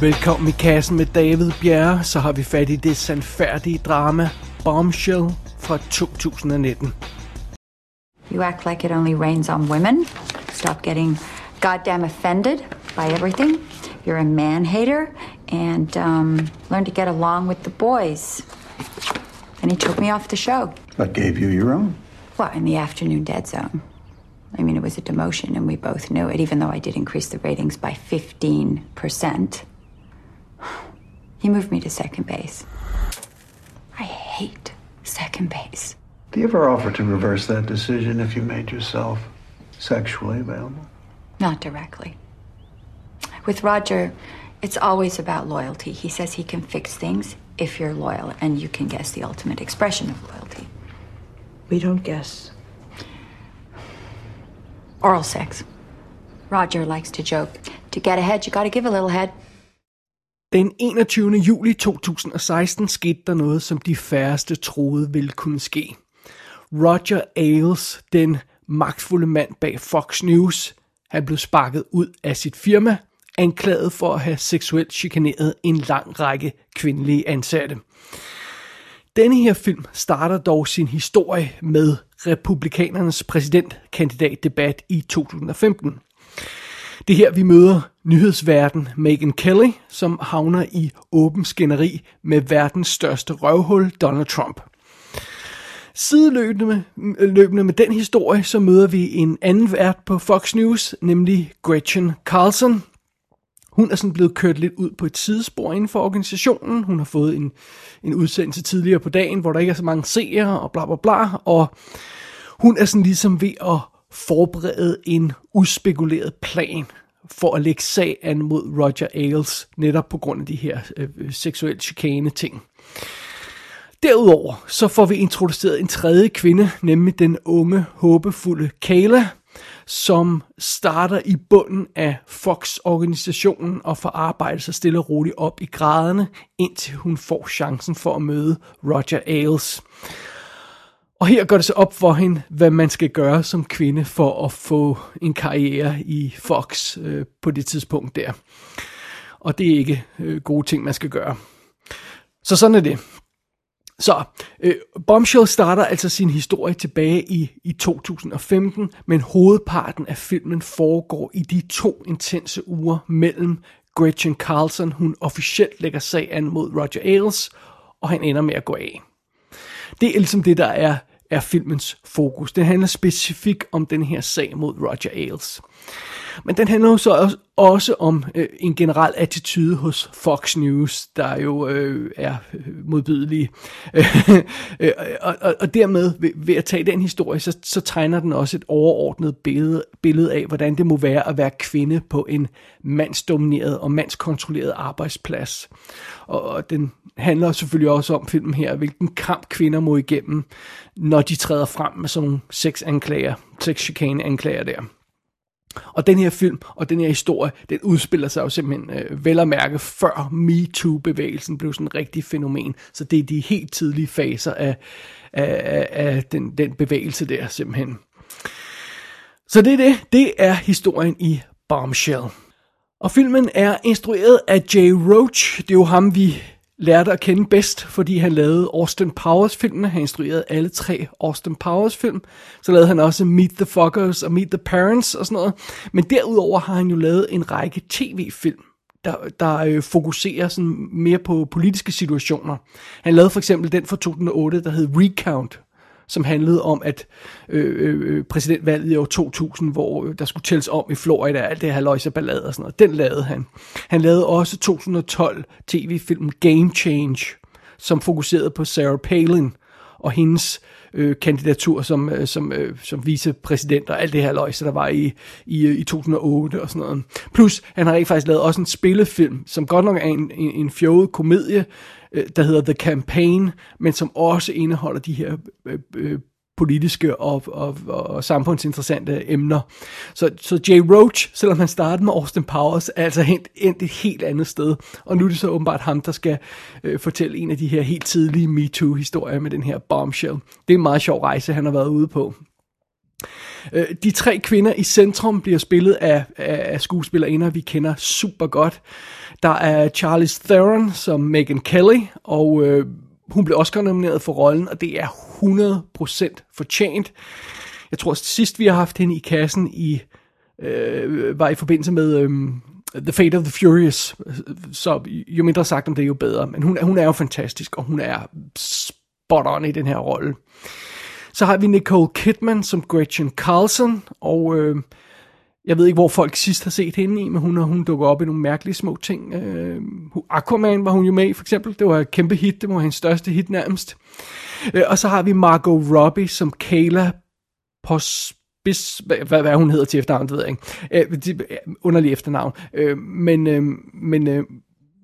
Velkommen i kassen med David Bjerre, så har vi fat i det sandfærdige drama Bombshell fra 2019. You act like it only rains on women. Stop getting goddamn offended by everything. You're a man hater and um, learn to get along with the boys. And he took me off the show. What gave you your own? Well, in the afternoon dead zone. I mean, it was a demotion, and we both knew it, even though I did increase the ratings by 15%. He moved me to second base. I hate second base. Do you ever offer to reverse that decision if you made yourself sexually available? Not directly. With Roger, it's always about loyalty. He says he can fix things if you're loyal, and you can guess the ultimate expression of loyalty We don't guess. oral sex. Roger likes to joke. To get ahead, you gotta give a little head. Den 21. juli 2016 skete der noget, som de færreste troede ville kunne ske. Roger Ailes, den magtfulde mand bag Fox News, han blev sparket ud af sit firma, anklaget for at have seksuelt chikaneret en lang række kvindelige ansatte. Denne her film starter dog sin historie med republikanernes præsidentkandidatdebat i 2015. Det er her, vi møder nyhedsverden Megan Kelly, som havner i åben skænderi med verdens største røvhul, Donald Trump. Sideløbende med, løbende med den historie, så møder vi en anden vært på Fox News, nemlig Gretchen Carlson. Hun er sådan blevet kørt lidt ud på et sidespor inden for organisationen. Hun har fået en, en udsendelse tidligere på dagen, hvor der ikke er så mange seere og bla bla bla. Og hun er sådan ligesom ved at forberede en uspekuleret plan for at lægge sag an mod Roger Ailes, netop på grund af de her øh, seksuelle chikane ting. Derudover så får vi introduceret en tredje kvinde, nemlig den unge, håbefulde Kayla, som starter i bunden af Fox-organisationen og får arbejdet sig stille og roligt op i graderne, indtil hun får chancen for at møde Roger Ailes. Og her går det så op for hende, hvad man skal gøre som kvinde for at få en karriere i Fox øh, på det tidspunkt der. Og det er ikke øh, gode ting, man skal gøre. Så sådan er det. Så øh, Bombshell starter altså sin historie tilbage i, i 2015, men hovedparten af filmen foregår i de to intense uger mellem Gretchen Carlson, hun officielt lægger sag an mod Roger Ailes, og han ender med at gå af. Det er ligesom det, der er, er filmens fokus. Det handler specifikt om den her sag mod Roger Ailes. Men den handler jo så også, også om øh, en generel attitude hos Fox News, der jo øh, er øh, modbydelige. Øh, og, og, og dermed, ved, ved at tage den historie, så, så tegner den også et overordnet billede, billede af, hvordan det må være at være kvinde på en mandsdomineret og mandskontrolleret arbejdsplads. Og, og den handler selvfølgelig også om filmen her, hvilken kamp kvinder må igennem, når de træder frem med sådan nogle sexanklager, sexchikane anklager der. Og den her film og den her historie, den udspiller sig jo simpelthen øh, vel at mærke før MeToo-bevægelsen blev sådan en rigtig fænomen. Så det er de helt tidlige faser af, af, af den, den bevægelse der simpelthen. Så det er det. Det er historien i Bombshell. Og filmen er instrueret af Jay Roach. Det er jo ham, vi lærte at kende bedst, fordi han lavede Austin Powers filmene. Han instruerede alle tre Austin Powers film. Så lavede han også Meet the Fuckers og Meet the Parents og sådan noget. Men derudover har han jo lavet en række tv-film, der, der øh, fokuserer sådan mere på politiske situationer. Han lavede for eksempel den fra 2008, der hed Recount, som handlede om, at øh, øh, øh præsidentvalget i år 2000, hvor øh, der skulle tælles om i Florida, alt det her løjse ballade og sådan noget, den lavede han. Han lavede også 2012 tv-filmen Game Change, som fokuserede på Sarah Palin og hendes øh, Øh, kandidatur som, øh, som, øh, som vicepræsident og alt det her løjse, der var i, i, øh, i 2008 og sådan noget. Plus, han har ikke faktisk lavet også en spillefilm, som godt nok er en, en, en fjollet komedie, øh, der hedder The Campaign, men som også indeholder de her øh, øh, politiske og, og, og samfundsinteressante emner. Så, så Jay Roach, selvom han startede med Austin Powers, er altså endt, endt et helt andet sted. Og nu er det så åbenbart ham, der skal øh, fortælle en af de her helt tidlige MeToo-historier med den her bombshell. Det er en meget sjov rejse, han har været ude på. Øh, de tre kvinder i centrum bliver spillet af, af, af skuespillerinder, vi kender super godt. Der er Charlize Theron som Megan Kelly, og øh, hun blev Oscar nomineret for rollen, og det er 100% fortjent. Jeg tror sidst vi har haft hende i kassen i øh, var i forbindelse med øh, The Fate of the Furious, så jo mindre sagt om det, jo bedre. Men hun, hun er jo fantastisk, og hun er spot on i den her rolle. Så har vi Nicole Kidman som Gretchen Carlson, og øh, jeg ved ikke, hvor folk sidst har set hende i, men hun, hun dukker op i nogle mærkelige små ting. Øh, Aquaman var hun jo med i, for eksempel. Det var et kæmpe hit, det var hendes største hit nærmest. Øh, og så har vi Margot Robbie som Kayla Pospis, hvad, hvad hun hedder til efternavn, det ved jeg ikke. Øh, øh, underlig efternavn. Øh, men øh, men øh,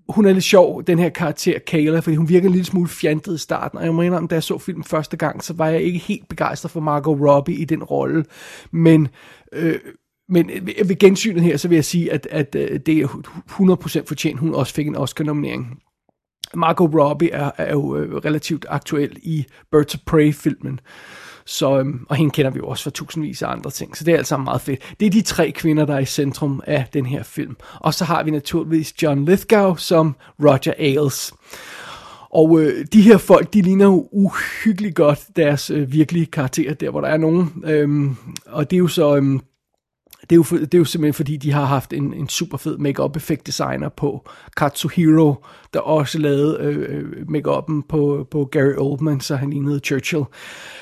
hun er lidt sjov, den her karakter Kayla, fordi hun virker en lille smule fjantet i starten, og jeg må indrømme, da jeg så filmen første gang, så var jeg ikke helt begejstret for Margot Robbie i den rolle, men øh, men ved gensynet her, så vil jeg sige, at, at øh, det er 100% fortjent, hun også fik en Oscar-nominering. Margot Robbie er, er jo øh, relativt aktuel i Birds of Prey-filmen. Så, øhm, og hende kender vi jo også fra tusindvis af andre ting, så det er altså meget fedt. Det er de tre kvinder, der er i centrum af den her film. Og så har vi naturligvis John Lithgow som Roger Ailes. Og øh, de her folk, de ligner jo uhyggeligt godt deres øh, virkelige karakterer, der hvor der er nogen. Øhm, og det er jo så... Øhm, det er, jo, det er jo simpelthen fordi, de har haft en, en super fed make-up designer på Katsuhiro, der også lavede øh, øh make-up'en på, på Gary Oldman, så han lignede Churchill.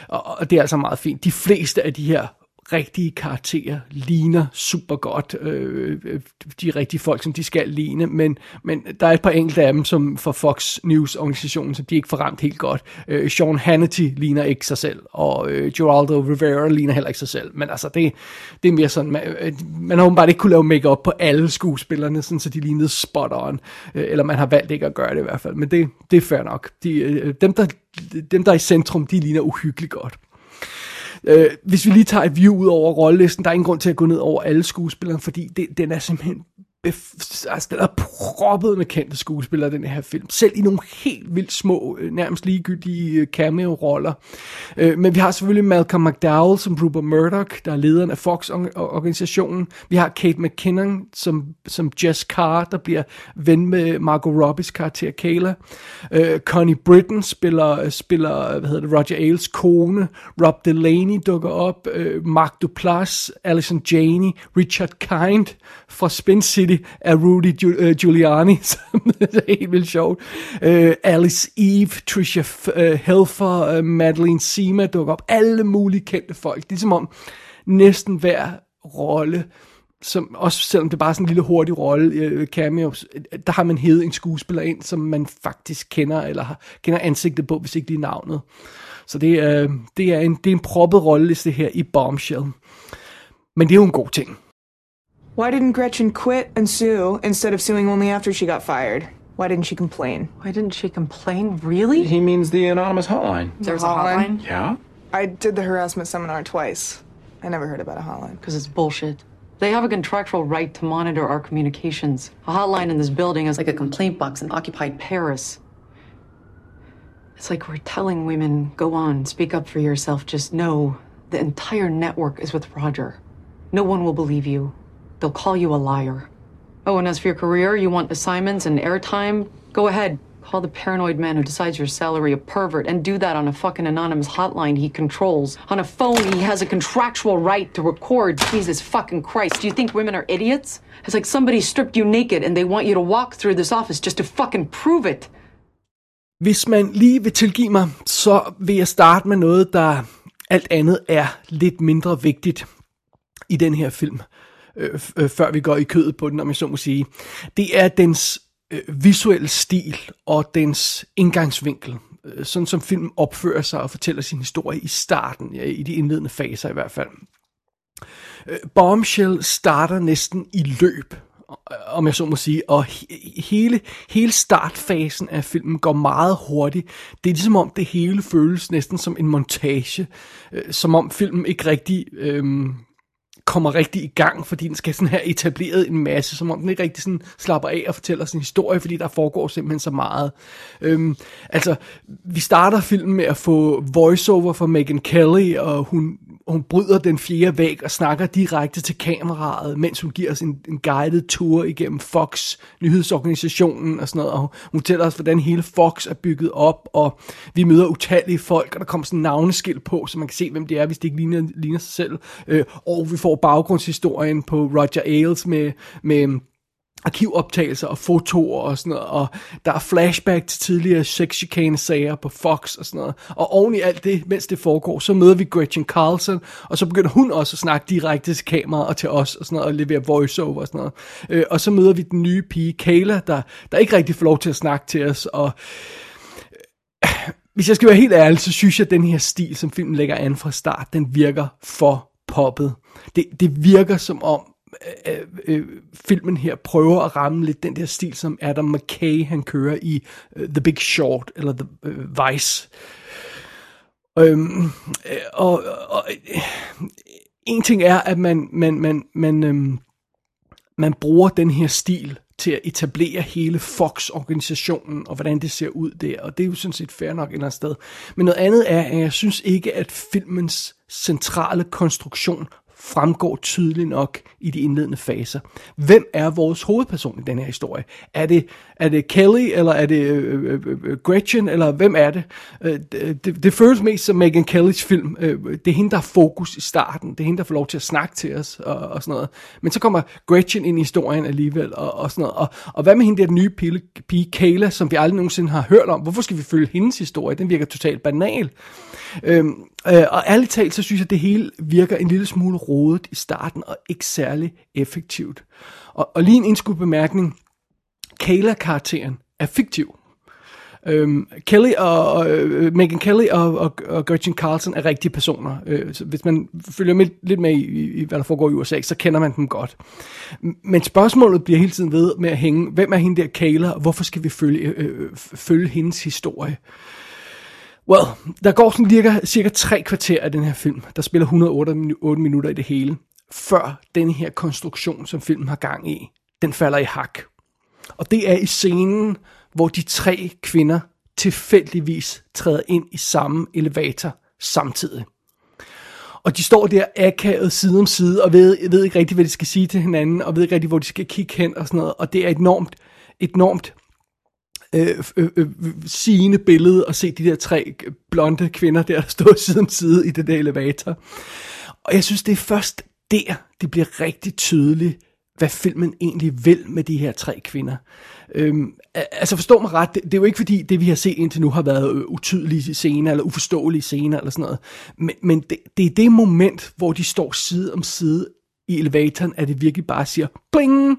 Og, og det er altså meget fint. De fleste af de her rigtige karakterer ligner super godt øh, øh, de rigtige folk, som de skal ligne, men, men der er et par enkelte af dem, som for Fox News-organisationen, som de ikke får ramt helt godt. Øh, Sean Hannity ligner ikke sig selv, og øh, Geraldo Rivera ligner heller ikke sig selv, men altså det, det er mere sådan, man, øh, man har åbenbart ikke kunne lave make på alle skuespillerne, sådan, så de lignede spot on, øh, eller man har valgt ikke at gøre det i hvert fald, men det, det er fair nok. De, øh, dem, der, dem, der er i centrum, de ligner uhyggeligt godt. Øh, hvis vi lige tager et view ud over rollelisten, der er ingen grund til at gå ned over alle skuespillere, fordi det, den er simpelthen altså, den er proppet med kendte skuespillere, den her film. Selv i nogle helt vildt små, øh, nærmest ligegyldige øh, cameo-roller. Øh, men vi har selvfølgelig Malcolm McDowell som Rupert Murdoch, der er lederen af Fox-organisationen. Vi har Kate McKinnon som, som Jess Carr, der bliver ven med Margot Robbies karakter Kayla. Connie Britton spiller, spiller hvad hedder det, Roger Ailes kone. Rob Delaney dukker op. Mark Duplass, Alison Janney, Richard Kind fra Spin City City af Rudy øh, Giuliani, som er helt vildt sjovt. Uh, Alice Eve, Trisha uh, øh, Helfer, uh, Madeline Sima dukker op. Alle mulige kendte folk. Det er som om næsten hver rolle som også selvom det er bare sådan en lille hurtig rolle, uh, cameos, der har man hævet en skuespiller ind, som man faktisk kender, eller har, kender ansigtet på, hvis ikke lige navnet. Så det, uh, det, er en, det er en proppet rolleliste her i Bombshell. Men det er jo en god ting. Why didn't Gretchen quit and sue instead of suing only after she got fired? Why didn't she complain? Why didn't she complain? Really? He means the anonymous hotline. There's a hotline? Yeah? I did the harassment seminar twice. I never heard about a hotline. Because it's bullshit. They have a contractual right to monitor our communications. A hotline in this building is like a complaint box in occupied Paris. It's like we're telling women, go on, speak up for yourself, just know the entire network is with Roger. No one will believe you. They'll call you a liar. Oh, and as for your career, you want assignments and airtime? Go ahead. Call the paranoid man who decides your salary a pervert and do that on a fucking anonymous hotline he controls. On a phone, he has a contractual right to record. Jesus fucking Christ. Do you think women are idiots? It's like somebody stripped you naked and they want you to walk through this office just to fucking prove it. Hvis man lige vil tilgive mig, så vil jeg starte med noget, der alt andet er lidt mindre vigtigt i den her film. Øh, øh, før vi går i kødet på den, om jeg så må sige. Det er dens øh, visuelle stil og dens indgangsvinkel. Øh, sådan som film opfører sig og fortæller sin historie i starten, ja, i de indledende faser i hvert fald. Øh, Bombshell starter næsten i løb, øh, om jeg så må sige, og hele, hele startfasen af filmen går meget hurtigt. Det er ligesom om det hele føles næsten som en montage, øh, som om filmen ikke rigtig øh, kommer rigtig i gang, fordi den skal sådan her etableret en masse, som om den ikke rigtig sådan slapper af og fortæller sin historie, fordi der foregår simpelthen så meget. Øhm, altså, vi starter filmen med at få voiceover fra Megan Kelly, og hun, hun bryder den fjerde væg og snakker direkte til kameraet, mens hun giver os en, en guided tour igennem Fox, nyhedsorganisationen og sådan noget, og hun fortæller os, hvordan hele Fox er bygget op, og vi møder utallige folk, og der kommer sådan navneskilt på, så man kan se, hvem det er, hvis det ikke ligner, ligner sig selv. Øh, og vi får baggrundshistorien på Roger Ailes med, med arkivoptagelser og fotoer og sådan noget, og der er flashback til tidligere sex chicane sager på Fox og sådan noget. Og oven i alt det, mens det foregår, så møder vi Gretchen Carlson, og så begynder hun også at snakke direkte til kameraet og til os og sådan noget, og levere voiceover og sådan noget. Øh, og så møder vi den nye pige, Kayla, der, der ikke rigtig får lov til at snakke til os, og øh, hvis jeg skal være helt ærlig, så synes jeg, at den her stil, som filmen lægger an fra start, den virker for poppet. Det, det virker som om, øh, øh, øh, filmen her prøver at ramme lidt den der stil, som Adam McKay han kører i øh, The Big Short, eller The øh, Vice. Øhm, øh, og, og øh, en ting er, at man, man, man, man, øhm, man bruger den her stil til at etablere hele Fox-organisationen, og hvordan det ser ud der, og det er jo sådan set fair nok et eller andet sted. Men noget andet er, at jeg synes ikke, at filmens centrale konstruktion fremgår tydeligt nok i de indledende faser. Hvem er vores hovedperson i den her historie? Er det, er det Kelly, eller er det øh, øh, øh, øh Gretchen, eller hvem er det? Øh, det? Det føles mest som Megan Kellys film. Øh, det er hende, der har fokus i starten. Det er hende, der får lov til at snakke til os, og, og sådan noget. Men så kommer Gretchen ind i historien alligevel, og, og sådan noget. Og, og hvad med hende der nye pige, pige Kayla, som vi aldrig nogensinde har hørt om? Hvorfor skal vi følge hendes historie? Den virker totalt banal. Øh, øh, og ærligt talt, så synes jeg, at det hele virker en lille smule rodet i starten, og ikke særlig effektivt. Og, og lige en indskudt bemærkning. Kayla-karakteren er fiktiv. Øhm, Kelly og, og øh, Megan Kelly og, og, og Gretchen Carlson er rigtige personer. Øh, så hvis man følger med, lidt med i, i, hvad der foregår i USA, så kender man dem godt. Men spørgsmålet bliver hele tiden ved med at hænge, hvem er hende der Kayla, og hvorfor skal vi følge, øh, øh følge hendes historie? Well, der går sådan cirka, cirka tre kvarter af den her film. Der spiller 108 minutter i det hele, før den her konstruktion, som filmen har gang i, den falder i hak. Og det er i scenen, hvor de tre kvinder tilfældigvis træder ind i samme elevator samtidig. Og de står der akavet side om side, og ved, ved ikke rigtig, hvad de skal sige til hinanden, og ved ikke rigtig, hvor de skal kigge hen og sådan noget. Og det er enormt, enormt Øh, øh, øh, sigende billede at se de der tre blonde kvinder der, der står side om side i det der elevator. Og jeg synes, det er først der, det bliver rigtig tydeligt, hvad filmen egentlig vil med de her tre kvinder. Øhm, altså forstå mig ret, det, det er jo ikke fordi, det vi har set indtil nu har været øh, utydelige scener, eller uforståelige scener, eller sådan noget. Men, men det, det er det moment, hvor de står side om side i elevatoren, at det virkelig bare siger, bling,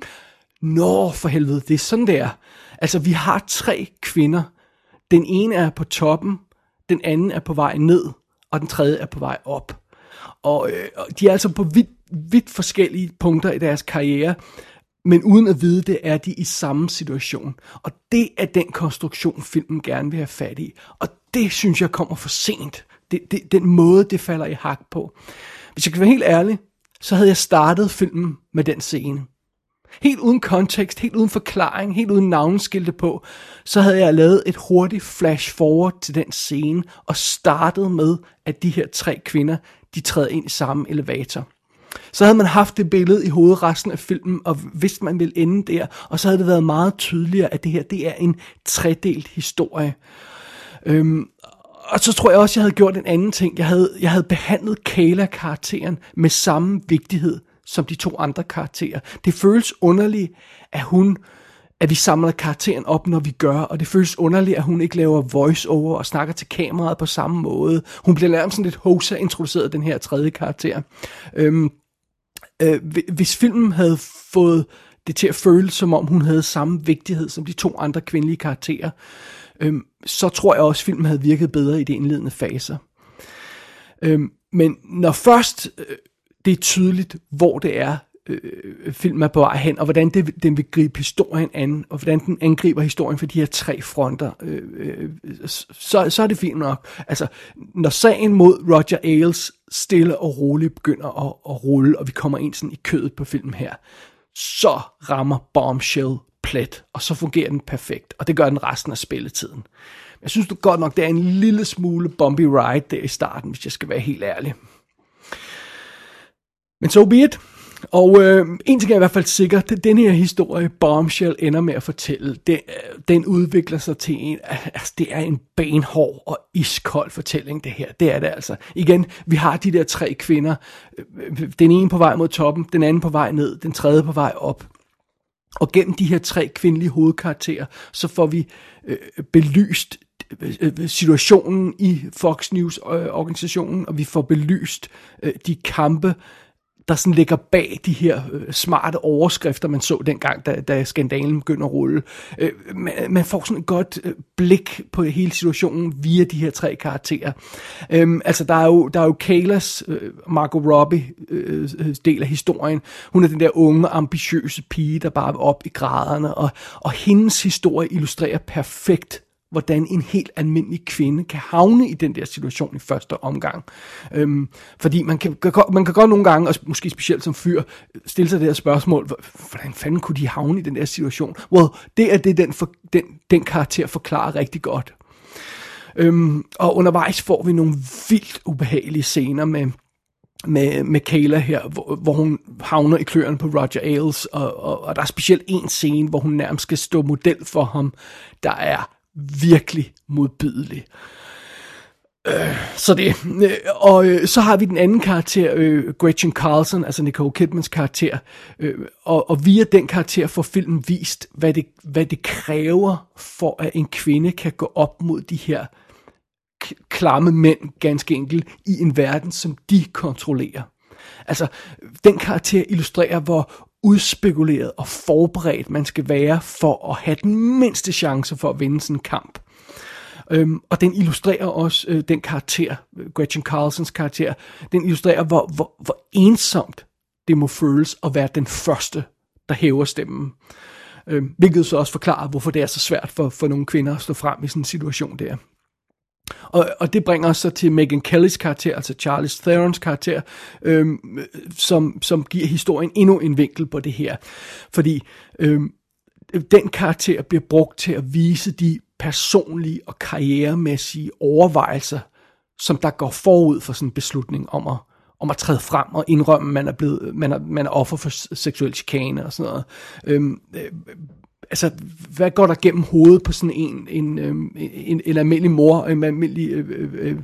nå for helvede, det er sådan der. Altså, vi har tre kvinder. Den ene er på toppen, den anden er på vej ned, og den tredje er på vej op. Og øh, de er altså på vidt, vidt forskellige punkter i deres karriere, men uden at vide det, er de i samme situation. Og det er den konstruktion, filmen gerne vil have fat i. Og det synes jeg kommer for sent. Det, det, den måde, det falder i hak på. Hvis jeg kan være helt ærlig, så havde jeg startet filmen med den scene. Helt uden kontekst, helt uden forklaring, helt uden navnskilte på, så havde jeg lavet et hurtigt flash forward til den scene og startet med, at de her tre kvinder, de træder ind i samme elevator. Så havde man haft det billede i hovedet resten af filmen, og vidst man ville ende der, og så havde det været meget tydeligere, at det her, det er en tredelt historie. Øhm, og så tror jeg også, jeg havde gjort en anden ting. Jeg havde, jeg havde behandlet Kayla-karakteren med samme vigtighed som de to andre karakterer. Det føles underligt, at hun at vi samler karakteren op, når vi gør, og det føles underligt, at hun ikke laver voice-over og snakker til kameraet på samme måde. Hun bliver nærmest sådan lidt hosa introduceret, den her tredje karakter. Øhm, øh, hvis filmen havde fået det til at føles, som om hun havde samme vigtighed som de to andre kvindelige karakterer, øhm, så tror jeg også, at filmen havde virket bedre i de indledende faser. Øhm, men når først øh, det er tydeligt, hvor det er, øh, filmen er på vej hen, og hvordan det, den vil gribe historien an, og hvordan den angriber historien for de her tre fronter, øh, øh, så, så er det fint nok. Altså, når sagen mod Roger Ailes stille og roligt begynder at, at rulle, og vi kommer ind sådan i kødet på filmen her, så rammer Bombshell plet, og så fungerer den perfekt, og det gør den resten af spilletiden. Jeg synes du godt nok, det er en lille smule bumpy ride der i starten, hvis jeg skal være helt ærlig. Men so be it. Og øh, en ting er i hvert fald sikkert, det den her historie, Bombshell ender med at fortælle, det, øh, den udvikler sig til en, altså det er en benhård og iskold fortælling det her, det er det altså. Igen, vi har de der tre kvinder, øh, den ene på vej mod toppen, den anden på vej ned, den tredje på vej op. Og gennem de her tre kvindelige hovedkarakterer, så får vi øh, belyst øh, situationen i Fox News organisationen, og vi får belyst øh, de kampe, der sådan ligger bag de her øh, smarte overskrifter, man så dengang, da, da skandalen begyndte at rulle. Øh, man, man får sådan et godt øh, blik på hele situationen via de her tre karakterer. Øh, altså, der er jo, der er jo Kaylas, øh, Margot Robbie, øh, øh, del af historien. Hun er den der unge, ambitiøse pige, der bare er op i graderne, og, og hendes historie illustrerer perfekt hvordan en helt almindelig kvinde kan havne i den der situation i første omgang. Øhm, fordi man kan, man kan godt nogle gange, og måske specielt som fyr, stille sig det her spørgsmål, hvordan fanden kunne de havne i den der situation? Well, det er det, den, for, den, den karakter forklarer rigtig godt. Øhm, og undervejs får vi nogle vildt ubehagelige scener med, med, med Kayla her, hvor, hvor hun havner i kløerne på Roger Ailes, og, og, og der er specielt en scene, hvor hun nærmest skal stå model for ham, der er virkelig modbydelig. Øh, så det. Øh, og øh, så har vi den anden karakter, øh, Gretchen Carlson, altså Nicole Kidmans karakter. Øh, og, og via den karakter får filmen vist, hvad det, hvad det kræver for, at en kvinde kan gå op mod de her klamme mænd, ganske enkelt, i en verden, som de kontrollerer. Altså, den karakter illustrerer, hvor udspekuleret og forberedt man skal være for at have den mindste chance for at vinde sådan en kamp. Øhm, og den illustrerer også øh, den karakter, øh, Gretchen Carlsons karakter, den illustrerer, hvor, hvor, hvor ensomt det må føles at være den første, der hæver stemmen. Øhm, hvilket så også forklarer, hvorfor det er så svært for, for nogle kvinder at stå frem i sådan en situation der. Og, og det bringer os så til Megan Kellys karakter, altså Charles Therons karakter, øhm, som, som giver historien endnu en vinkel på det her. Fordi øhm, den karakter bliver brugt til at vise de personlige og karrieremæssige overvejelser, som der går forud for sådan en beslutning om at, om at træde frem og indrømme, at man er, blevet, man er, man er offer for seksuel chikane og sådan noget. Øhm, øh, altså, hvad går der gennem hovedet på sådan en, en, en, en, en almindelig mor, en almindelig øh, øh, øh,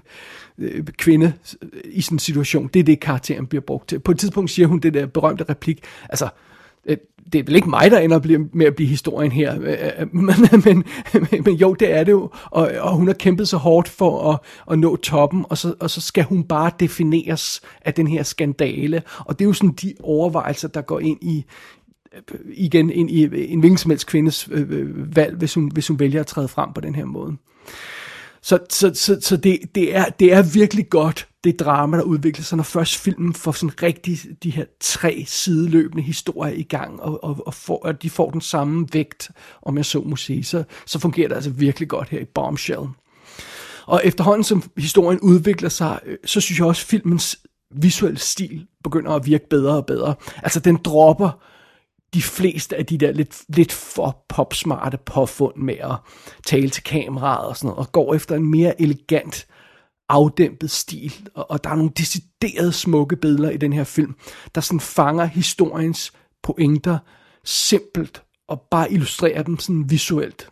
øh kvinde øh, i sådan en situation? Det er det, karakteren bliver brugt til. På et tidspunkt siger hun det der berømte replik, altså, øh, det er vel ikke mig, der ender med at blive historien her, øh, øh men, men, men jo, det er det jo, og, og hun har kæmpet så hårdt for at, at nå toppen, og så, og så skal hun bare defineres af den her skandale, og det er jo sådan de overvejelser, der går ind i, Øh, igen ind i en hvilken som helst kvindes øh, øh, valg, hvis hun, hvis hun vælger at træde frem på den her måde. Så, så, så, så det, det, er, det er virkelig godt, det drama, der udvikler sig, når først filmen får sådan rigtig de her tre sideløbende historier i gang, og, og, og, får, og de får den samme vægt, om jeg så må sige, så, så fungerer det altså virkelig godt her i Bombshell. Og efterhånden som historien udvikler sig, øh, så synes jeg også, at filmens visuelle stil begynder at virke bedre og bedre. Altså den dropper de fleste af de der lidt, lidt for popsmarte påfund med at tale til kameraet og sådan noget, og går efter en mere elegant, afdæmpet stil, og, og der er nogle deciderede smukke billeder i den her film, der sådan fanger historiens pointer simpelt, og bare illustrerer dem sådan visuelt.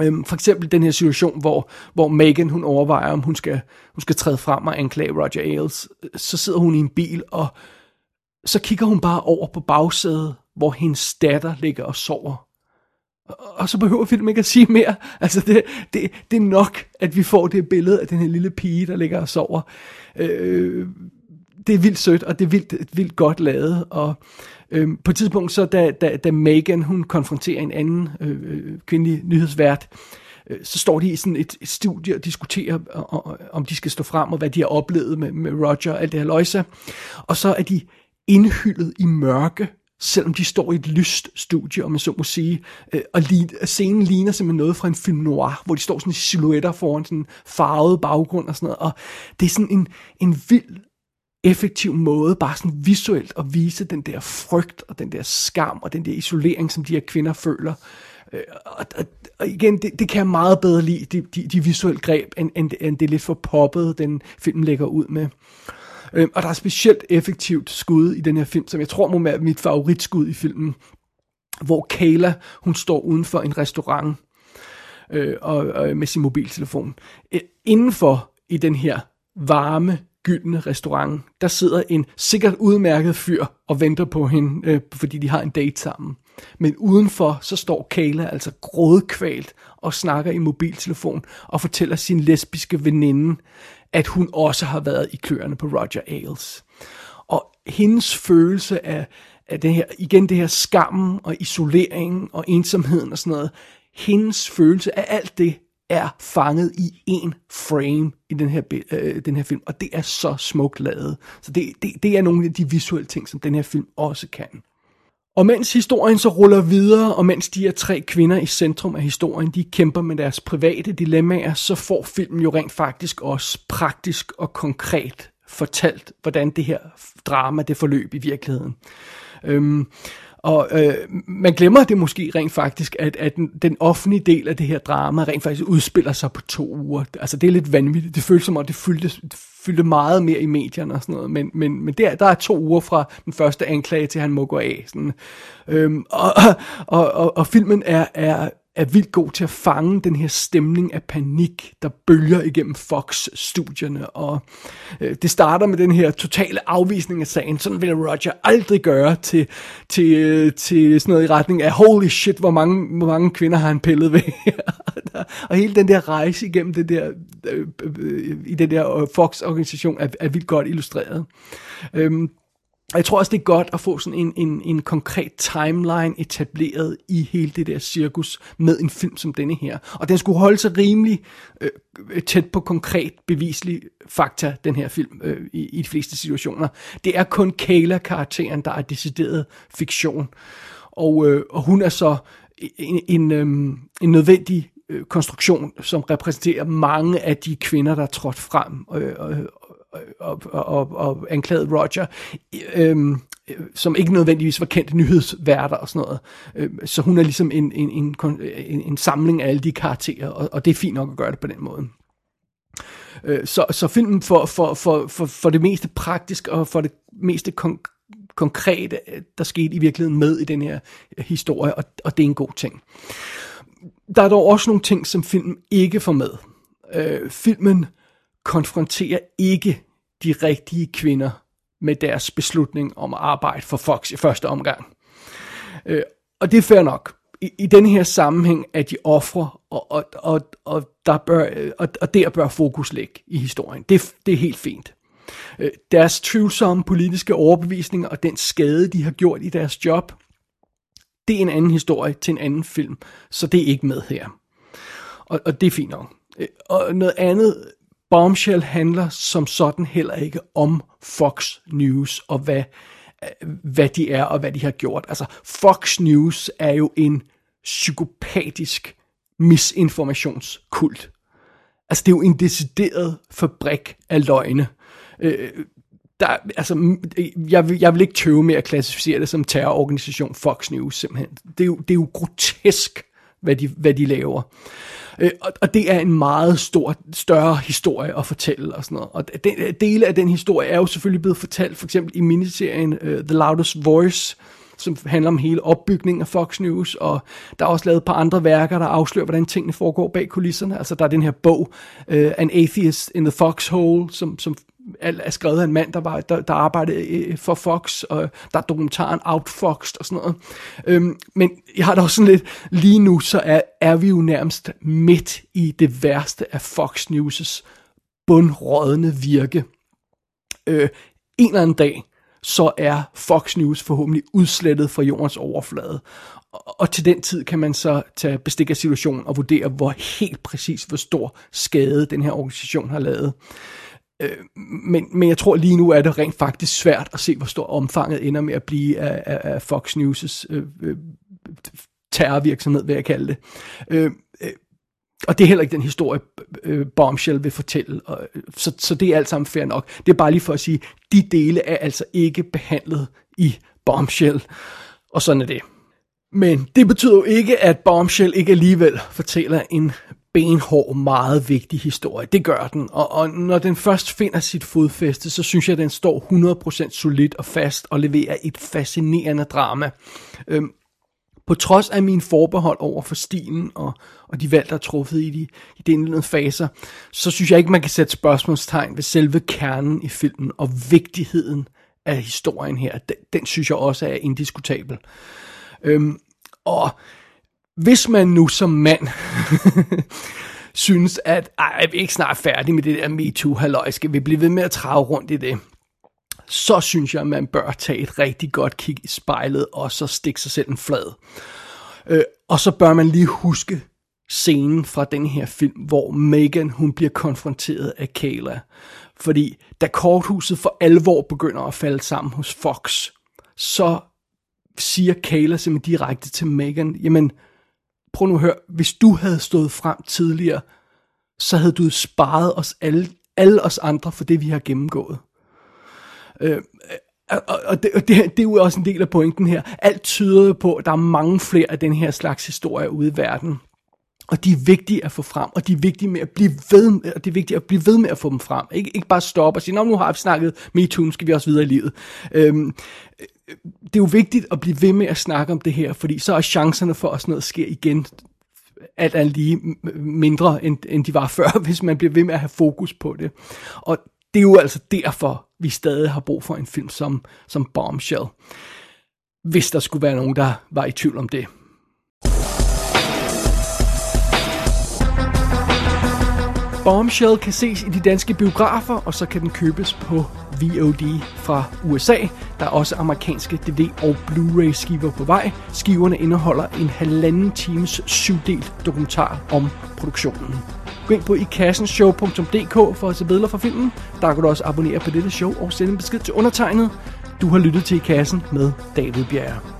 Øhm, for eksempel den her situation, hvor, hvor Megan hun overvejer, om hun skal, hun skal træde frem og anklage Roger Ailes. Så sidder hun i en bil, og så kigger hun bare over på bagsædet hvor hendes datter ligger og sover. Og så behøver filmen ikke at sige mere. Altså, det, det, det er nok, at vi får det billede af den her lille pige, der ligger og sover. Øh, det er vildt sødt, og det er vildt, vildt godt lavet. Og øh, på et tidspunkt, så da, da, da Megan, hun konfronterer en anden øh, øh, kvindelig nyhedsvært, øh, så står de i sådan et, et studie og diskuterer, om de skal stå frem, og hvad de har oplevet med, med Roger og alt det her løjse. Og så er de indhyldet i mørke, selvom de står i et lyst studie, om man så må sige. Øh, og scenen ligner simpelthen noget fra en film noir, hvor de står sådan i silhuetter foran sådan en farvet baggrund og sådan noget. Og det er sådan en, en vild effektiv måde, bare sådan visuelt at vise den der frygt og den der skam og den der isolering, som de her kvinder føler. Øh, og, og, og igen, det, det kan jeg meget bedre lide, de, de, de visuelle greb, end, end, end det lidt for poppet, den film lægger ud med. Øh, Øh, og der er specielt effektivt skud i den her film, som jeg tror må være mit favoritskud i filmen, hvor Kayla, hun står uden for en restaurant øh, og, og med sin mobiltelefon. Øh, indenfor i den her varme, gyldne restaurant, der sidder en sikkert udmærket fyr og venter på hende, øh, fordi de har en date sammen. Men udenfor, så står Kayla altså grådkvalt og snakker i mobiltelefon og fortæller sin lesbiske veninde, at hun også har været i kløerne på Roger Ailes. Og hendes følelse af, af det her, igen det her skammen og isoleringen og ensomheden og sådan noget, hendes følelse af alt det er fanget i en frame i den her, øh, den her film, og det er så smukt lavet. Så det, det, det er nogle af de visuelle ting, som den her film også kan. Og mens historien så ruller videre, og mens de her tre kvinder i centrum af historien, de kæmper med deres private dilemmaer, så får filmen jo rent faktisk også praktisk og konkret fortalt, hvordan det her drama, det forløb i virkeligheden. Øhm, og øh, man glemmer det måske rent faktisk, at, at den, den offentlige del af det her drama rent faktisk udspiller sig på to uger. Altså det er lidt vanvittigt. Det føles som om, det fyldte, det fyldte meget mere i medierne og sådan noget. Men, men, men der, der er to uger fra den første anklage til, han må gå af. Sådan. Øhm, og, og, og, og filmen er, er er vildt god til at fange den her stemning af panik, der bølger igennem Fox-studierne. Og øh, det starter med den her totale afvisning af sagen. Sådan vil Roger aldrig gøre til, til, øh, til sådan noget i retning af, holy shit, hvor mange, hvor mange kvinder har han pillet ved. og hele den der rejse igennem det der, øh, øh, øh i den der øh, Fox-organisation er, er vildt godt illustreret. Øhm, jeg tror også, det er godt at få sådan en, en, en konkret timeline etableret i hele det der cirkus med en film som denne her. Og den skulle holde sig rimelig øh, tæt på konkret beviselig fakta, den her film, øh, i, i de fleste situationer. Det er kun Kayla-karakteren, der er decideret fiktion. Og, øh, og hun er så en, en, øh, en nødvendig øh, konstruktion, som repræsenterer mange af de kvinder, der er trådt frem øh, øh og, og, og anklagede Roger, øhm, som ikke nødvendigvis var kendte nyhedsværter og sådan noget. Øhm, så hun er ligesom en, en, en, en, en samling af alle de karakterer, og, og det er fint nok at gøre det på den måde. Øh, så, så filmen for, for, for, for, for det meste praktisk og for det meste kon- konkrete, der skete i virkeligheden med i den her historie, og, og det er en god ting. Der er dog også nogle ting, som filmen ikke får med. Øh, filmen konfronterer ikke de rigtige kvinder med deres beslutning om at arbejde for Fox i første omgang. Øh, og det er fair nok. I, i den her sammenhæng er de ofre, og, og, og, og, der bør, og, og der bør fokus ligge i historien. Det, det er helt fint. Øh, deres tvivlsomme politiske overbevisninger og den skade, de har gjort i deres job, det er en anden historie til en anden film, så det er ikke med her. Og, og det er fint nok. Øh, og noget andet Bombshell handler som sådan heller ikke om Fox News og hvad, hvad de er og hvad de har gjort. Altså Fox News er jo en psykopatisk misinformationskult. Altså det er jo en decideret fabrik af løgne. Øh, der, altså, jeg, vil, jeg vil ikke tøve med at klassificere det som terrororganisation Fox News simpelthen. Det er jo, det er jo grotesk, hvad de, hvad de laver. Øh, og, og det er en meget stor, større historie at fortælle og sådan noget. Og den, dele af den historie er jo selvfølgelig blevet fortalt, for eksempel i miniserien uh, The Loudest Voice, som handler om hele opbygningen af Fox News, og der er også lavet et par andre værker, der afslører, hvordan tingene foregår bag kulisserne. Altså der er den her bog, uh, An Atheist in the Foxhole, som, som er skrevet af en mand, der, var, der, der arbejdede øh, for Fox, og der er dokumentaren Outfoxed og sådan noget. Øhm, men jeg har da også sådan lidt, lige nu så er, er vi jo nærmest midt i det værste af Fox News' bundrådende virke. Øh, en eller anden dag, så er Fox News forhåbentlig udslettet fra jordens overflade. Og, og til den tid kan man så tage bestik af situationen og vurdere, hvor helt præcis, hvor stor skade den her organisation har lavet. Øh, men, men jeg tror lige nu er det rent faktisk svært at se, hvor stor omfanget ender med at blive af, af, af Fox News' øh, øh, terrorvirksomhed, vil jeg kalde det. Øh, øh, og det er heller ikke den historie, øh, øh Bombshell vil fortælle. Og, øh, så, så det er alt sammen fair nok. Det er bare lige for at sige, de dele er altså ikke behandlet i Bombshell. Og sådan er det. Men det betyder jo ikke, at Bombshell ikke alligevel fortæller en benhård, meget vigtig historie. Det gør den. Og, og når den først finder sit fodfæste, så synes jeg, at den står 100% solidt og fast og leverer et fascinerende drama. Øhm, på trods af min forbehold over for stilen og, og de valg, der er truffet i de, i de indledende faser, så synes jeg ikke, man kan sætte spørgsmålstegn ved selve kernen i filmen og vigtigheden af historien her. Den, den synes jeg også er indiskutabel. Øhm, og hvis man nu som mand synes, at ej, er ikke snart færdige med det der MeToo-halløj, skal vi blive ved med at trave rundt i det, så synes jeg, at man bør tage et rigtig godt kig i spejlet, og så stikke sig selv en flad. Øh, og så bør man lige huske scenen fra den her film, hvor Megan hun bliver konfronteret af Kayla. Fordi da korthuset for alvor begynder at falde sammen hos Fox, så siger Kayla simpelthen direkte til Megan, jamen, prøv nu at høre, hvis du havde stået frem tidligere, så havde du sparet os alle, alle os andre for det, vi har gennemgået. Øh, og, og, det, og det, det er jo også en del af pointen her. Alt tyder på, at der er mange flere af den her slags historier ude i verden. Og de er vigtige at få frem, og de er vigtige med at blive ved, og det er vigtigt at blive ved med at få dem frem. Ikke, ikke bare stoppe og sige, Nå, nu har vi snakket MeToo, nu skal vi også videre i livet. Øhm, det er jo vigtigt at blive ved med at snakke om det her, fordi så er chancerne for, at sådan noget sker igen, alt er lige mindre, end, end de var før, hvis man bliver ved med at have fokus på det. Og det er jo altså derfor, vi stadig har brug for en film som, som Bombshell. Hvis der skulle være nogen, der var i tvivl om det. Bombshell kan ses i de danske biografer, og så kan den købes på VOD fra USA. Der er også amerikanske DVD og Blu-ray skiver på vej. Skiverne indeholder en halvanden times syvdelt dokumentar om produktionen. Gå ind på ikassenshow.dk for at se billeder fra filmen. Der kan du også abonnere på dette show og sende en besked til undertegnet. Du har lyttet til I Kassen med David Bjerre.